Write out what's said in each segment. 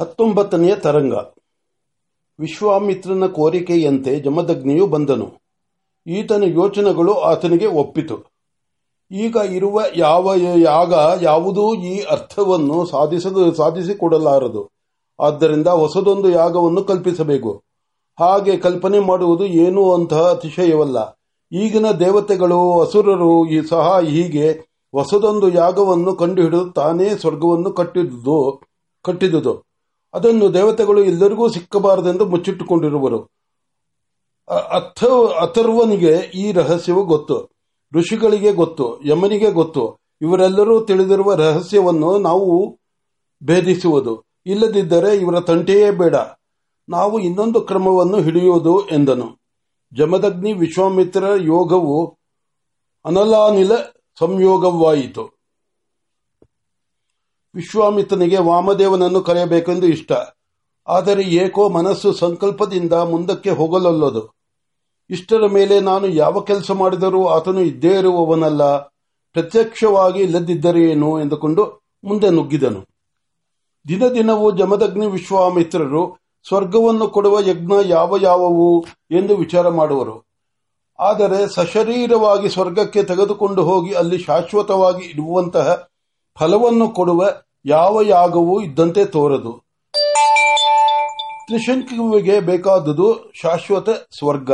ಹತ್ತೊಂಬತ್ತನೆಯ ತರಂಗ. ವಿಶ್ವಾಮಿತ್ರನ ಕೋರಿಕೆಯಂತೆ ಜಮದಗ್ನಿಯು ಬಂದನು. ಈತನ ಯೋಚನೆಗಳು ಆತನಿಗೆ ಒಪ್ಪಿತು. ಈಗ ಇರುವ ಯಾವ ಯಾಗ ಯಾವುದೂ ಈ ಅರ್ಥವನ್ನು ಸಾಧಿಸದು ಸಾಧಿಸಿಕೊಡಲಾರದು. ಆದ್ದರಿಂದ ಹೊಸದೊಂದು ಯಾಗವನ್ನು ಕಲ್ಪಿಸಬೇಕು. ಹಾಗೆ ಕಲ್ಪನೆ ಮಾಡುವುದು ಏನೂ ಅಂತಹ ಅತಿಶಯವಲ್ಲ. ಈಗಿನ ದೇವತೆಗಳು, ಅಸುರರು ಈ ಸಹ ಹೀಗೆ ಹೊಸದೊಂದು ಯಾಗವನ್ನು ಕಂಡುಹಿಡಿದು ತಾನೇ ಸ್ವರ್ಗವನ್ನು ಕಟ್ಟಿದುದು ಕಟ್ಟಿದುದು. ಅದನ್ನು ದೇವತೆಗಳು ಎಲ್ಲರಿಗೂ ಸಿಕ್ಕಬಾರದೆಂದು ಮುಚ್ಚಿಟ್ಟುಕೊಂಡಿರುವರು. ಅಥ, ಅಥರ್ವನಿಗೆ ಈ ರಹಸ್ಯವು ಗೊತ್ತು. ಋಷಿಗಳಿಗೆ ಗೊತ್ತು. ಯಮನಿಗೆ ಗೊತ್ತು. ಇವರೆಲ್ಲರೂ ತಿಳಿದಿರುವ ರಹಸ್ಯವನ್ನು ನಾವು ಭೇದಿಸುವುದು. ಇಲ್ಲದಿದ್ದರೆ ಇವರ ತಂಟೆಯೇ ಬೇಡ. ನಾವು ಇನ್ನೊಂದು ಕ್ರಮವನ್ನು ಹಿಡಿಯುವುದು ಎಂದನು. ಜಮದಗ್ನಿ ವಿಶ್ವಾಮಿತ್ರ ಯೋಗವು ಅನಲಾನಿಲ ಸಂಯೋಗವಾಯಿತು. ವಿಶ್ವಾಮಿತ್ರನಿಗೆ ವಾಮದೇವನನ್ನು ಕರೆಯಬೇಕೆಂದು ಇಷ್ಟ. ಆದರೆ ಏಕೋ ಮನಸ್ಸು ಸಂಕಲ್ಪದಿಂದ ಮುಂದಕ್ಕೆ ಹೋಗಲೊಲ್ಲದು. ಇಷ್ಟರ ಮೇಲೆ ನಾನು ಯಾವ ಕೆಲಸ ಮಾಡಿದರೂ ಆತನು ಇದ್ದೇ ಇರುವವನಲ್ಲ. ಪ್ರತ್ಯಕ್ಷವಾಗಿ ಇಲ್ಲದಿದ್ದರೆ ಏನು ಎಂದುಕೊಂಡು ಮುಂದೆ ನುಗ್ಗಿದನು. ದಿನ ದಿನವೂ ಜಮದಗ್ನಿ ವಿಶ್ವಾಮಿತ್ರರು ಸ್ವರ್ಗವನ್ನು ಕೊಡುವ ಯಜ್ಞ ಯಾವ ಯಾವವು ಎಂದು ವಿಚಾರ ಮಾಡುವರು. ಆದರೆ ಸಶರೀರವಾಗಿ ಸ್ವರ್ಗಕ್ಕೆ ತೆಗೆದುಕೊಂಡು ಹೋಗಿ ಅಲ್ಲಿ ಶಾಶ್ವತವಾಗಿ ಇರುವಂತಹ ಫಲವನ್ನು ಕೊಡುವ ಯಾವ ಯಾಗವೂ ಇದ್ದಂತೆ ತೋರದು. ತ್ರಿಶಂಕುವಿಗೆ ಬೇಕಾದುದು ಶಾಶ್ವತ ಸ್ವರ್ಗ.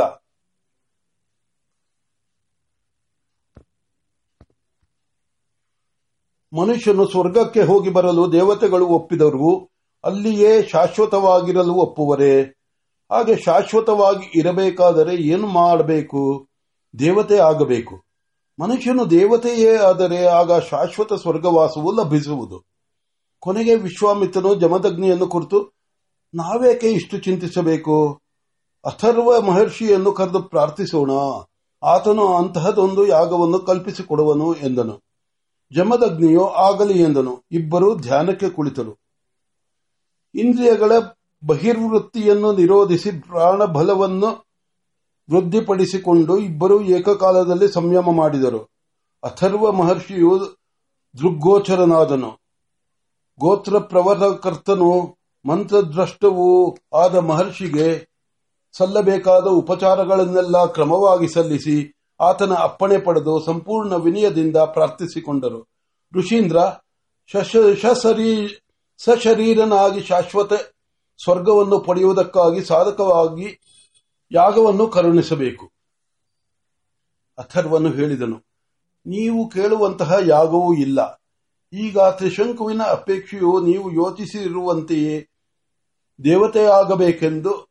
ಮನುಷ್ಯನು ಸ್ವರ್ಗಕ್ಕೆ ಹೋಗಿ ಬರಲು ದೇವತೆಗಳು ಒಪ್ಪಿದವರು ಅಲ್ಲಿಯೇ ಶಾಶ್ವತವಾಗಿರಲು ಒಪ್ಪುವರೆ. ಹಾಗೆ ಶಾಶ್ವತವಾಗಿ ಇರಬೇಕಾದರೆ ಏನು ಮಾಡಬೇಕು? ದೇವತೆ ಆಗಬೇಕು. ಮನುಷ್ಯನು ದೇವತೆಯೇ ಆದರೆ ಆಗ ಶಾಶ್ವತ ಸ್ವರ್ಗವಾಸವು ಲಭಿಸುವುದು. ಕೊನೆಗೆ ವಿಶ್ವಾಮಿತ್ರನು ಜಮದಗ್ನಿಯನ್ನು ಕುರಿತು ನಾವೇಕೆ ಇಷ್ಟು ಚಿಂತಿಸಬೇಕು? ಅಥರ್ವ ಮಹರ್ಷಿಯನ್ನು ಕರೆದು ಪ್ರಾರ್ಥಿಸೋಣ. ಆತನು ಅಂತಹದೊಂದು ಯಾಗವನ್ನು ಕಲ್ಪಿಸಿಕೊಡುವನು ಎಂದನು. ಜಮದಗ್ನಿಯು ಆಗಲಿ ಎಂದನು. ಇಬ್ಬರು ಧ್ಯಾನಕ್ಕೆ ಕುಳಿತರು. ಇಂದ್ರಿಯಗಳ ಬಹಿರ್ವೃತ್ತಿಯನ್ನು ನಿರೋಧಿಸಿ ಪ್ರಾಣಬಲವನ್ನು ವೃದ್ಧಿಪಡಿಸಿಕೊಂಡು ಇಬ್ಬರು ಏಕಕಾಲದಲ್ಲಿ ಸಂಯಮ ಮಾಡಿದರು. ಅಥರ್ವ ಮಹರ್ಷಿಯು ದೃಗ್ಗೋಚರನಾದನು. ಗೋತ್ರ ಪ್ರವರ್ತಕರ್ತನು ಮಂತ್ರದ್ರಷ್ಟವೂ ಆದ ಮಹರ್ಷಿಗೆ ಸಲ್ಲಬೇಕಾದ ಉಪಚಾರಗಳನ್ನೆಲ್ಲ ಕ್ರಮವಾಗಿ ಸಲ್ಲಿಸಿ ಆತನ ಅಪ್ಪಣೆ ಪಡೆದು ಸಂಪೂರ್ಣ ವಿನಯದಿಂದ ಪ್ರಾರ್ಥಿಸಿಕೊಂಡರು. ಋಷೀಂದ್ರ ಸಶರೀರನಾಗಿ ಶಾಶ್ವತ ಸ್ವರ್ಗವನ್ನು ಪಡೆಯುವುದಕ್ಕಾಗಿ ಸಾಧಕವಾಗಿ ಯಾಗವನ್ನು ಕರುಣಿಸಬೇಕು. ಅಥರ್ವನು ಹೇಳಿದನು, ನೀವು ಕೇಳುವಂತಹ ಯಾಗವೂ ಇಲ್ಲ. ಈಗ ತ್ರಿಶಂಕುವಿನ ಅಪೇಕ್ಷೆಯು ನೀವು ಯೋಚಿಸಿರುವಂತೆಯೇ ದೇವತೆಯಾಗಬೇಕೆಂದು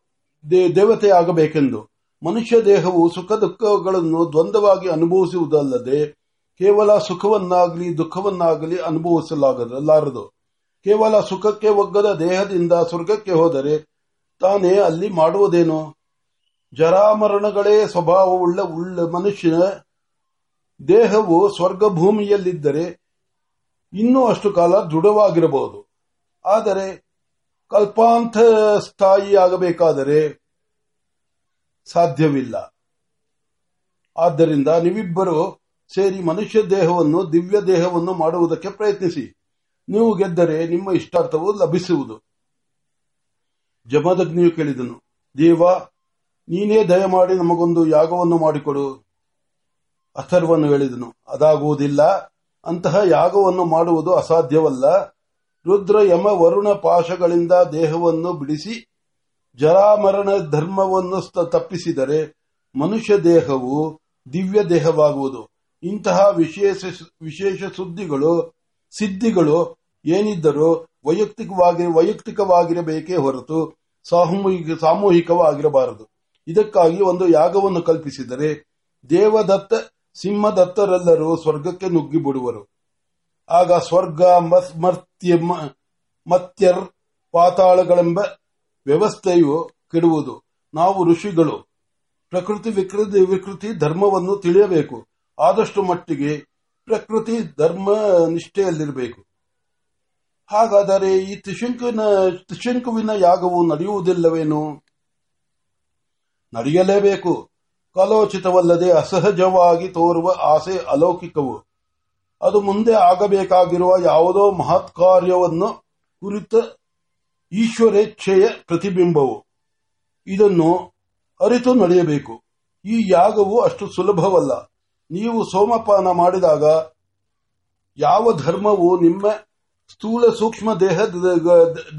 ದೇವತೆಯಾಗಬೇಕೆಂದು. ಮನುಷ್ಯ ದೇಹವು ಸುಖ ದುಃಖಗಳನ್ನು ದ್ವಂದ್ವವಾಗಿ ಅನುಭವಿಸುವುದಲ್ಲದೆ ಕೇವಲ ಸುಖವನ್ನಾಗಲಿ ದುಃಖವನ್ನಾಗಲಿ ಅನುಭವಿಸಲಾಗಲಾರದು. ಕೇವಲ ಸುಖಕ್ಕೆ ಒಗ್ಗದ ದೇಹದಿಂದ ಸ್ವರ್ಗಕ್ಕೆ ಹೋದರೆ ತಾನೇ ಅಲ್ಲಿ ಮಾಡುವುದೇನು? ಜರಾಮರಣಗಳೇ ಸ್ವಭಾವವುಳ್ಳ, ಉಳ್ಳ ಮನುಷ್ಯನ ದೇಹವು ಸ್ವರ್ಗ ಭೂಮಿಯಲ್ಲಿದ್ದರೆ ಇನ್ನೂ ಅಷ್ಟು ಕಾಲ ದೃಢವಾಗಿರಬಹುದು. ಆದರೆ ಕಲ್ಪಾಂತ ಸ್ಥಾಯಿಯಾಗಬೇಕಾದರೆ ಸಾಧ್ಯವಿಲ್ಲ. ಆದ್ದರಿಂದ ನೀವಿಬ್ಬರು ಸೇರಿ ಮನುಷ್ಯ ದೇಹವನ್ನು, ದಿವ್ಯ ದೇಹವನ್ನು ಮಾಡುವುದಕ್ಕೆ ಪ್ರಯತ್ನಿಸಿ. ನೀವು ಗೆದ್ದರೆ ನಿಮ್ಮ ಇಷ್ಟಾರ್ಥವು ಲಭಿಸುವುದು. ಜಮದಗ್ನಿಯು ಕೇಳಿದನು, ದೇವ, ನೀನೇ ದಯಮಾಡಿ ನಮಗೊಂದು ಯಾಗವನ್ನು ಮಾಡಿಕೊಡು. ಅಥರ್ವನು ಹೇಳಿದನು, ಅದಾಗುವುದಿಲ್ಲ. ಅಂತಹ ಯಾಗವನ್ನು ಮಾಡುವುದು ಅಸಾಧ್ಯವಲ್ಲ. ರುದ್ರ, ಯಮ, ವರುಣ ಪಾಶಗಳಿಂದ ದೇಹವನ್ನು ಬಿಡಿಸಿ ಜರಾಮರಣ ಧರ್ಮವನ್ನು ತಪ್ಪಿಸಿದರೆ ಮನುಷ್ಯ ದೇಹವು ದಿವ್ಯ ದೇಹವಾಗುವುದು. ಇಂತಹ ವಿಶೇಷ ವಿಶೇಷ ಸುದ್ದಿಗಳು, ಸಿದ್ಧಿಗಳು ಏನಿದ್ದರೂ ವೈಯಕ್ತಿಕವಾಗಿ, ವೈಯಕ್ತಿಕವಾಗಿರಬೇಕೇ ಹೊರತು ಸಾಮೂಹಿಕ, ಸಾಮೂಹಿಕವಾಗಿರಬಾರದು. ಇದಕ್ಕಾಗಿ ಒಂದು ಯಾಗವನ್ನು ಕಲ್ಪಿಸಿದರೆ ದೇವದತ್ತ ಸಿಂಹದತ್ತರೆಲ್ಲರೂ ಸ್ವರ್ಗಕ್ಕೆ ನುಗ್ಗಿ ಬಿಡುವರು ಆಗ ಸ್ವರ್ಗ ಮತ್ಯರ್, ಪಾತಾಳಗಳೆಂಬ ವ್ಯವಸ್ಥೆಯು ಕೆಡುವುದು. ನಾವು ಋಷಿಗಳು. ಪ್ರಕೃತಿ ವಿಕೃತಿ ವಿಕೃತಿ ಧರ್ಮವನ್ನು ತಿಳಿಯಬೇಕು. ಆದಷ್ಟು ಮಟ್ಟಿಗೆ ಪ್ರಕೃತಿ ಧರ್ಮ ನಿಷ್ಠೆಯಲ್ಲಿರಬೇಕು. ಹಾಗಾದರೆ ಈ ತ್ರಿಶಂಕುವಿನ ತ್ರಿಶಂಕುವಿನ ಯಾಗವು ನಡೆಯುವುದಿಲ್ಲವೇನು? ನಡೆಯಲೇಬೇಕು. ಕಲೋಚಿತವಲ್ಲದೆ ಅಸಹಜವಾಗಿ ತೋರುವ ಆಸೆ ಅಲೌಕಿಕವು. ಅದು ಮುಂದೆ ಆಗಬೇಕಾಗಿರುವ ಯಾವುದೋ ಮಹತ್ ಕಾರ್ಯವನ್ನು ಕುರಿತ ಈಶ್ವರೇಚ್ಛೆಯ ಪ್ರತಿಬಿಂಬವು. ಇದನ್ನು ಅರಿತು ನಡೆಯಬೇಕು. ಈ ಯಾಗವು ಅಷ್ಟು ಸುಲಭವಲ್ಲ. ನೀವು ಸೋಮಪಾನ ಮಾಡಿದಾಗ ಯಾವ ಧರ್ಮವು ನಿಮ್ಮ ಸ್ಥೂಲ ಸೂಕ್ಷ್ಮ ದೇಹ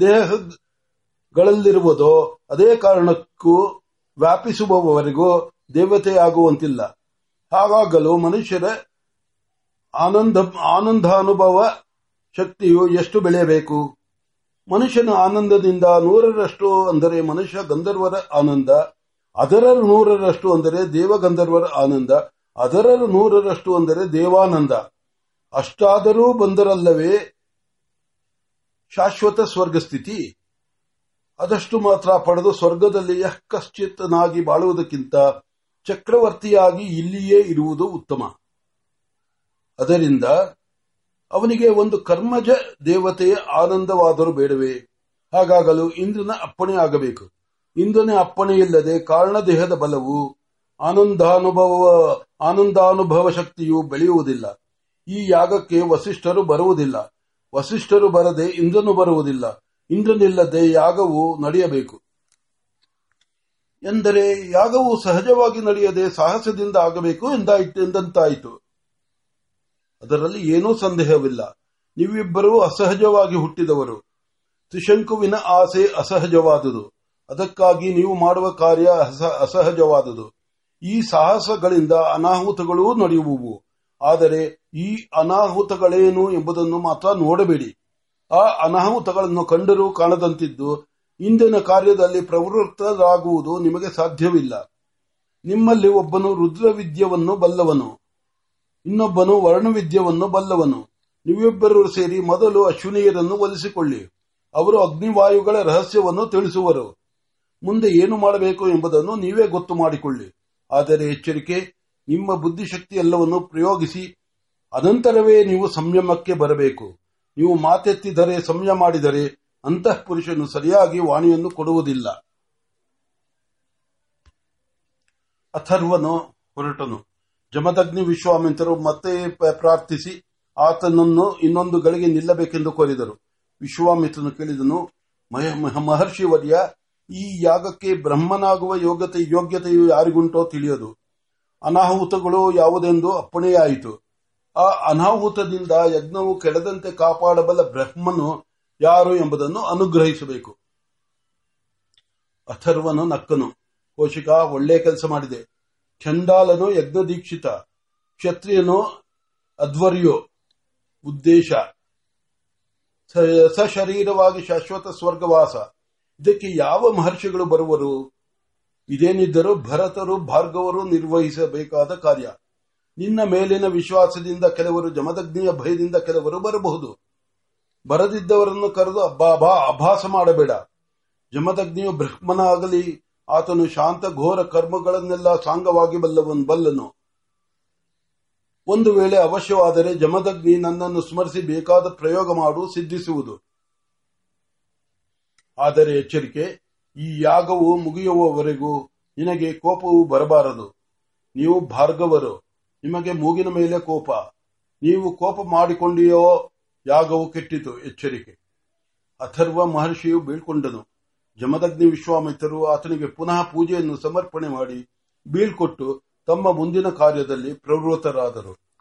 ದೇಹಗಳಲ್ಲಿರುವುದೋ ಅದೇ ಕಾರಣಕ್ಕೂ ವ್ಯಾಪಿಸುವವರೆಗೂ ದೇವತೆಯಾಗುವಂತಿಲ್ಲ ಹಾಗಾಗಲು ಮನುಷ್ಯರ ಆನಂದ, ಆನಂದಾನುಭವ ಶಕ್ತಿಯು ಎಷ್ಟು ಬೆಳೆಯಬೇಕು? ಮನುಷ್ಯನ ಆನಂದದಿಂದ ನೂರರಷ್ಟು ಅಂದರೆ ಮನುಷ್ಯ ಗಂಧರ್ವರ ಆನಂದ, ಅದರ ನೂರರಷ್ಟು ಅಂದರೆ ದೇವಗಂಧರ್ವರ ಆನಂದ, ಅದರ ನೂರರಷ್ಟು ಅಂದರೆ ದೇವಾನಂದ. ಅಷ್ಟಾದರೂ ಬಂದರಲ್ಲವೇ ಶಾಶ್ವತ ಸ್ವರ್ಗ ಸ್ಥಿತಿ ಅದಷ್ಟು ಮಾತ್ರ ಪಡೆದು ಸ್ವರ್ಗದಲ್ಲಿ ಕಶ್ಚಿತ್ತನಾಗಿ ಬಾಳುವುದಕ್ಕಿಂತ ಚಕ್ರವರ್ತಿಯಾಗಿ ಇಲ್ಲಿಯೇ ಇರುವುದು ಉತ್ತಮ. ಅದರಿಂದ ಅವನಿಗೆ ಒಂದು ಕರ್ಮಜ ದೇವತೆಯ ಆನಂದವಾದರೂ ಬೇಡವೇ? ಹಾಗಾಗಲು ಇಂದ್ರನ ಅಪ್ಪಣೆ ಆಗಬೇಕು. ಇಂದ್ರನ ಅಪ್ಪಣೆಯಿಲ್ಲದೆ ಕಾರಣ ದೇಹದ ಬಲವು ಆನಂದಾನುಭವ ಆನಂದಾನುಭವ ಶಕ್ತಿಯು ಬೆಳೆಯುವುದಿಲ್ಲ. ಈ ಯಾಗಕ್ಕೆ ವಸಿಷ್ಠರು ಬರುವುದಿಲ್ಲ. ವಸಿಷ್ಠರು ಬರದೆ ಇಂದ್ರನು ಬರುವುದಿಲ್ಲ. ಇಂದ್ರನಿಲ್ಲದೆ ಯಾಗವು ನಡೆಯಬೇಕು. ಎಂದರೆ ಯಾಗವು ಸಹಜವಾಗಿ ನಡೆಯದೆ ಸಾಹಸದಿಂದ ಆಗಬೇಕು ಎಂದಂತಾಯಿತು. ಅದರಲ್ಲಿ ಏನೂ ಸಂದೇಹವಿಲ್ಲ. ನೀವಿಬ್ಬರೂ ಅಸಹಜವಾಗಿ ಹುಟ್ಟಿದವರು. ತ್ರಿಶಂಕುವಿನ ಆಸೆ ಅಸಹಜವಾದುದು. ಅದಕ್ಕಾಗಿ ನೀವು ಮಾಡುವ ಕಾರ್ಯ ಅಸಹಜವಾದುದು. ಈ ಸಾಹಸಗಳಿಂದ ಅನಾಹುತಗಳೂ ನಡೆಯುವುವು. ಆದರೆ ಈ ಅನಾಹುತಗಳೇನು ಎಂಬುದನ್ನು ಮಾತ್ರ ನೋಡಬೇಡಿ. ಆ ಅನಾಹುತಗಳನ್ನು ಕಂಡರೂ ಕಾಣದಂತಿದ್ದು ಇಂದಿನ ಕಾರ್ಯದಲ್ಲಿ ಪ್ರವೃತ್ತರಾಗುವುದು ನಿಮಗೆ ಸಾಧ್ಯವಿಲ್ಲ. ನಿಮ್ಮಲ್ಲಿ ಒಬ್ಬನು ರುದ್ರವಿದ್ಯವನ್ನು ಬಲ್ಲವನು. ಇನ್ನೊಬ್ಬನು ವರ್ಣವಿದ್ಯವನ್ನು ಬಲ್ಲವನು. ನೀವಿಬ್ಬರೂ ಸೇರಿ ಮೊದಲು ಅಶ್ವಿನಿಯರನ್ನು ಒಲಿಸಿಕೊಳ್ಳಿ. ಅವರು ಅಗ್ನಿವಾಯುಗಳ ರಹಸ್ಯವನ್ನು ತಿಳಿಸುವರು. ಮುಂದೆ ಏನು ಮಾಡಬೇಕು ಎಂಬುದನ್ನು ನೀವೇ ಗೊತ್ತು ಮಾಡಿಕೊಳ್ಳಿ. ಆದರೆ ಎಚ್ಚರಿಕೆ, ನಿಮ್ಮ ಬುದ್ಧಿಶಕ್ತಿ ಎಲ್ಲವನ್ನು ಪ್ರಯೋಗಿಸಿ, ಅನಂತರವೇ ನೀವು ಸಂಯಮಕ್ಕೆ ಬರಬೇಕು. ನೀವು ಮಾತೆತ್ತಿದರೆ ಸಂಯಮ ಮಾಡಿದರೆ ಅಂತಃಪುರುಷನು ಸರಿಯಾಗಿ ವಾಣಿಯನ್ನು ಕೊಡುವುದಿಲ್ಲ. ಅಥರ್ವನು ಹೊರಟನು. ಜಮದಗ್ನಿ ವಿಶ್ವಾಮಿತ್ರರು ಮತ್ತೆ ಪ್ರಾರ್ಥಿಸಿ ಆತನನ್ನು ಇನ್ನೊಂದು ಗಳಿಗೆ ನಿಲ್ಲಬೇಕೆಂದು ಕೋರಿದರು. ವಿಶ್ವಾಮಿತ್ರನು ಕೇಳಿದನು ಮಹರ್ಷಿ ವರ್ಯ, ಈ ಯಾಗಕ್ಕೆ ಬ್ರಹ್ಮನಾಗುವ ಯೋಗ್ಯತೆ ಯೋಗ್ಯತೆಯು ಯಾರಿಗುಂಟೋ ತಿಳಿಯದು. ಅನಾಹುತಗಳು ಯಾವುದೆಂದು ಅಪ್ಪಣೆಯಾಯಿತು. ಆ ಅನಾಹುತದಿಂದ ಯಜ್ಞವು ಕೆಡದಂತೆ ಕಾಪಾಡಬಲ್ಲ ಬ್ರಹ್ಮನು ಯಾರು ಎಂಬುದನ್ನು ಅನುಗ್ರಹಿಸಬೇಕು. ಅಥರ್ವನು ನಕ್ಕನು. ಕೋಶಿಕ ಒಳ್ಳೆ ಕೆಲಸ ಮಾಡಿದೆ. ಚಂಡಾಲನು ಯಜ್ಞ ದೀಕ್ಷಿತ. ಕ್ಷತ್ರಿಯನು ಅಧ್ವರ್ಯೋ ಉದ್ದೇಶ. ಸಶರೀರವಾಗಿ ಶಾಶ್ವತ ಸ್ವರ್ಗವಾಸ. ಇದಕ್ಕೆ ಯಾವ ಮಹರ್ಷಿಗಳು ಬರುವರು? ಇದೇನಿದ್ದರೂ ಭರತರು, ಭಾರ್ಗವರು ನಿರ್ವಹಿಸಬೇಕಾದ ಕಾರ್ಯ. ನಿನ್ನ ಮೇಲಿನ ವಿಶ್ವಾಸದಿಂದ ಕೆಲವರು ಜಮದಗ್ನಿಯ ಭಯದಿಂದ ಕೆಲವರು ಬರಬಹುದು. ಬರದಿದ್ದವರನ್ನು ಕರೆದು ಅಭಾಸ ಮಾಡಬೇಡ. ಜಮದಗ್ನಿಯು ಬ್ರಹ್ಮನಾಗಲಿ, ಆತನು ಶಾಂತ ಘೋರ ಕರ್ಮಗಳನ್ನೆಲ್ಲ ಸಾಂಗವಾಗಿ ಬಲ್ಲವನು, ಬಲ್ಲನು. ಒಂದು ವೇಳೆ ಅವಶ್ಯವಾದರೆ ಜಮದಗ್ನಿ ನನ್ನನ್ನು ಸ್ಮರಿಸಿ ಬೇಕಾದ ಪ್ರಯೋಗ ಮಾಡು, ಸಿದ್ಧಿಸುವುದು. ಆದರೆ ಎಚ್ಚರಿಕೆ, ಈ ಯಾಗವು ಮುಗಿಯುವವರೆಗೂ ನಿನಗೆ ಕೋಪವು ಬರಬಾರದು. ನೀವು ಭಾರ್ಗವರು, ನಿಮಗೆ ಮೂಗಿನ ಮೇಲೆ ಕೋಪ. ನೀವು ಕೋಪ ಮಾಡಿಕೊಂಡಿಯೋ ಯಾಗವು ಕೆಟ್ಟಿತು, ಎಚ್ಚರಿಕೆ. ಅಥರ್ವ ಮಹರ್ಷಿಯು ಬೀಳ್ಕೊಂಡನು. ಜಮದಗ್ನಿ ವಿಶ್ವಾಮಿತ್ರರು ಆತನಿಗೆ ಪುನಃ ಪೂಜೆಯನ್ನು ಸಮರ್ಪಣೆ ಮಾಡಿ ಬೀಳ್ಕೊಟ್ಟು ತಮ್ಮ ಮುಂದಿನ ಕಾರ್ಯದಲ್ಲಿ ಪ್ರವೃತ್ತರಾದರು.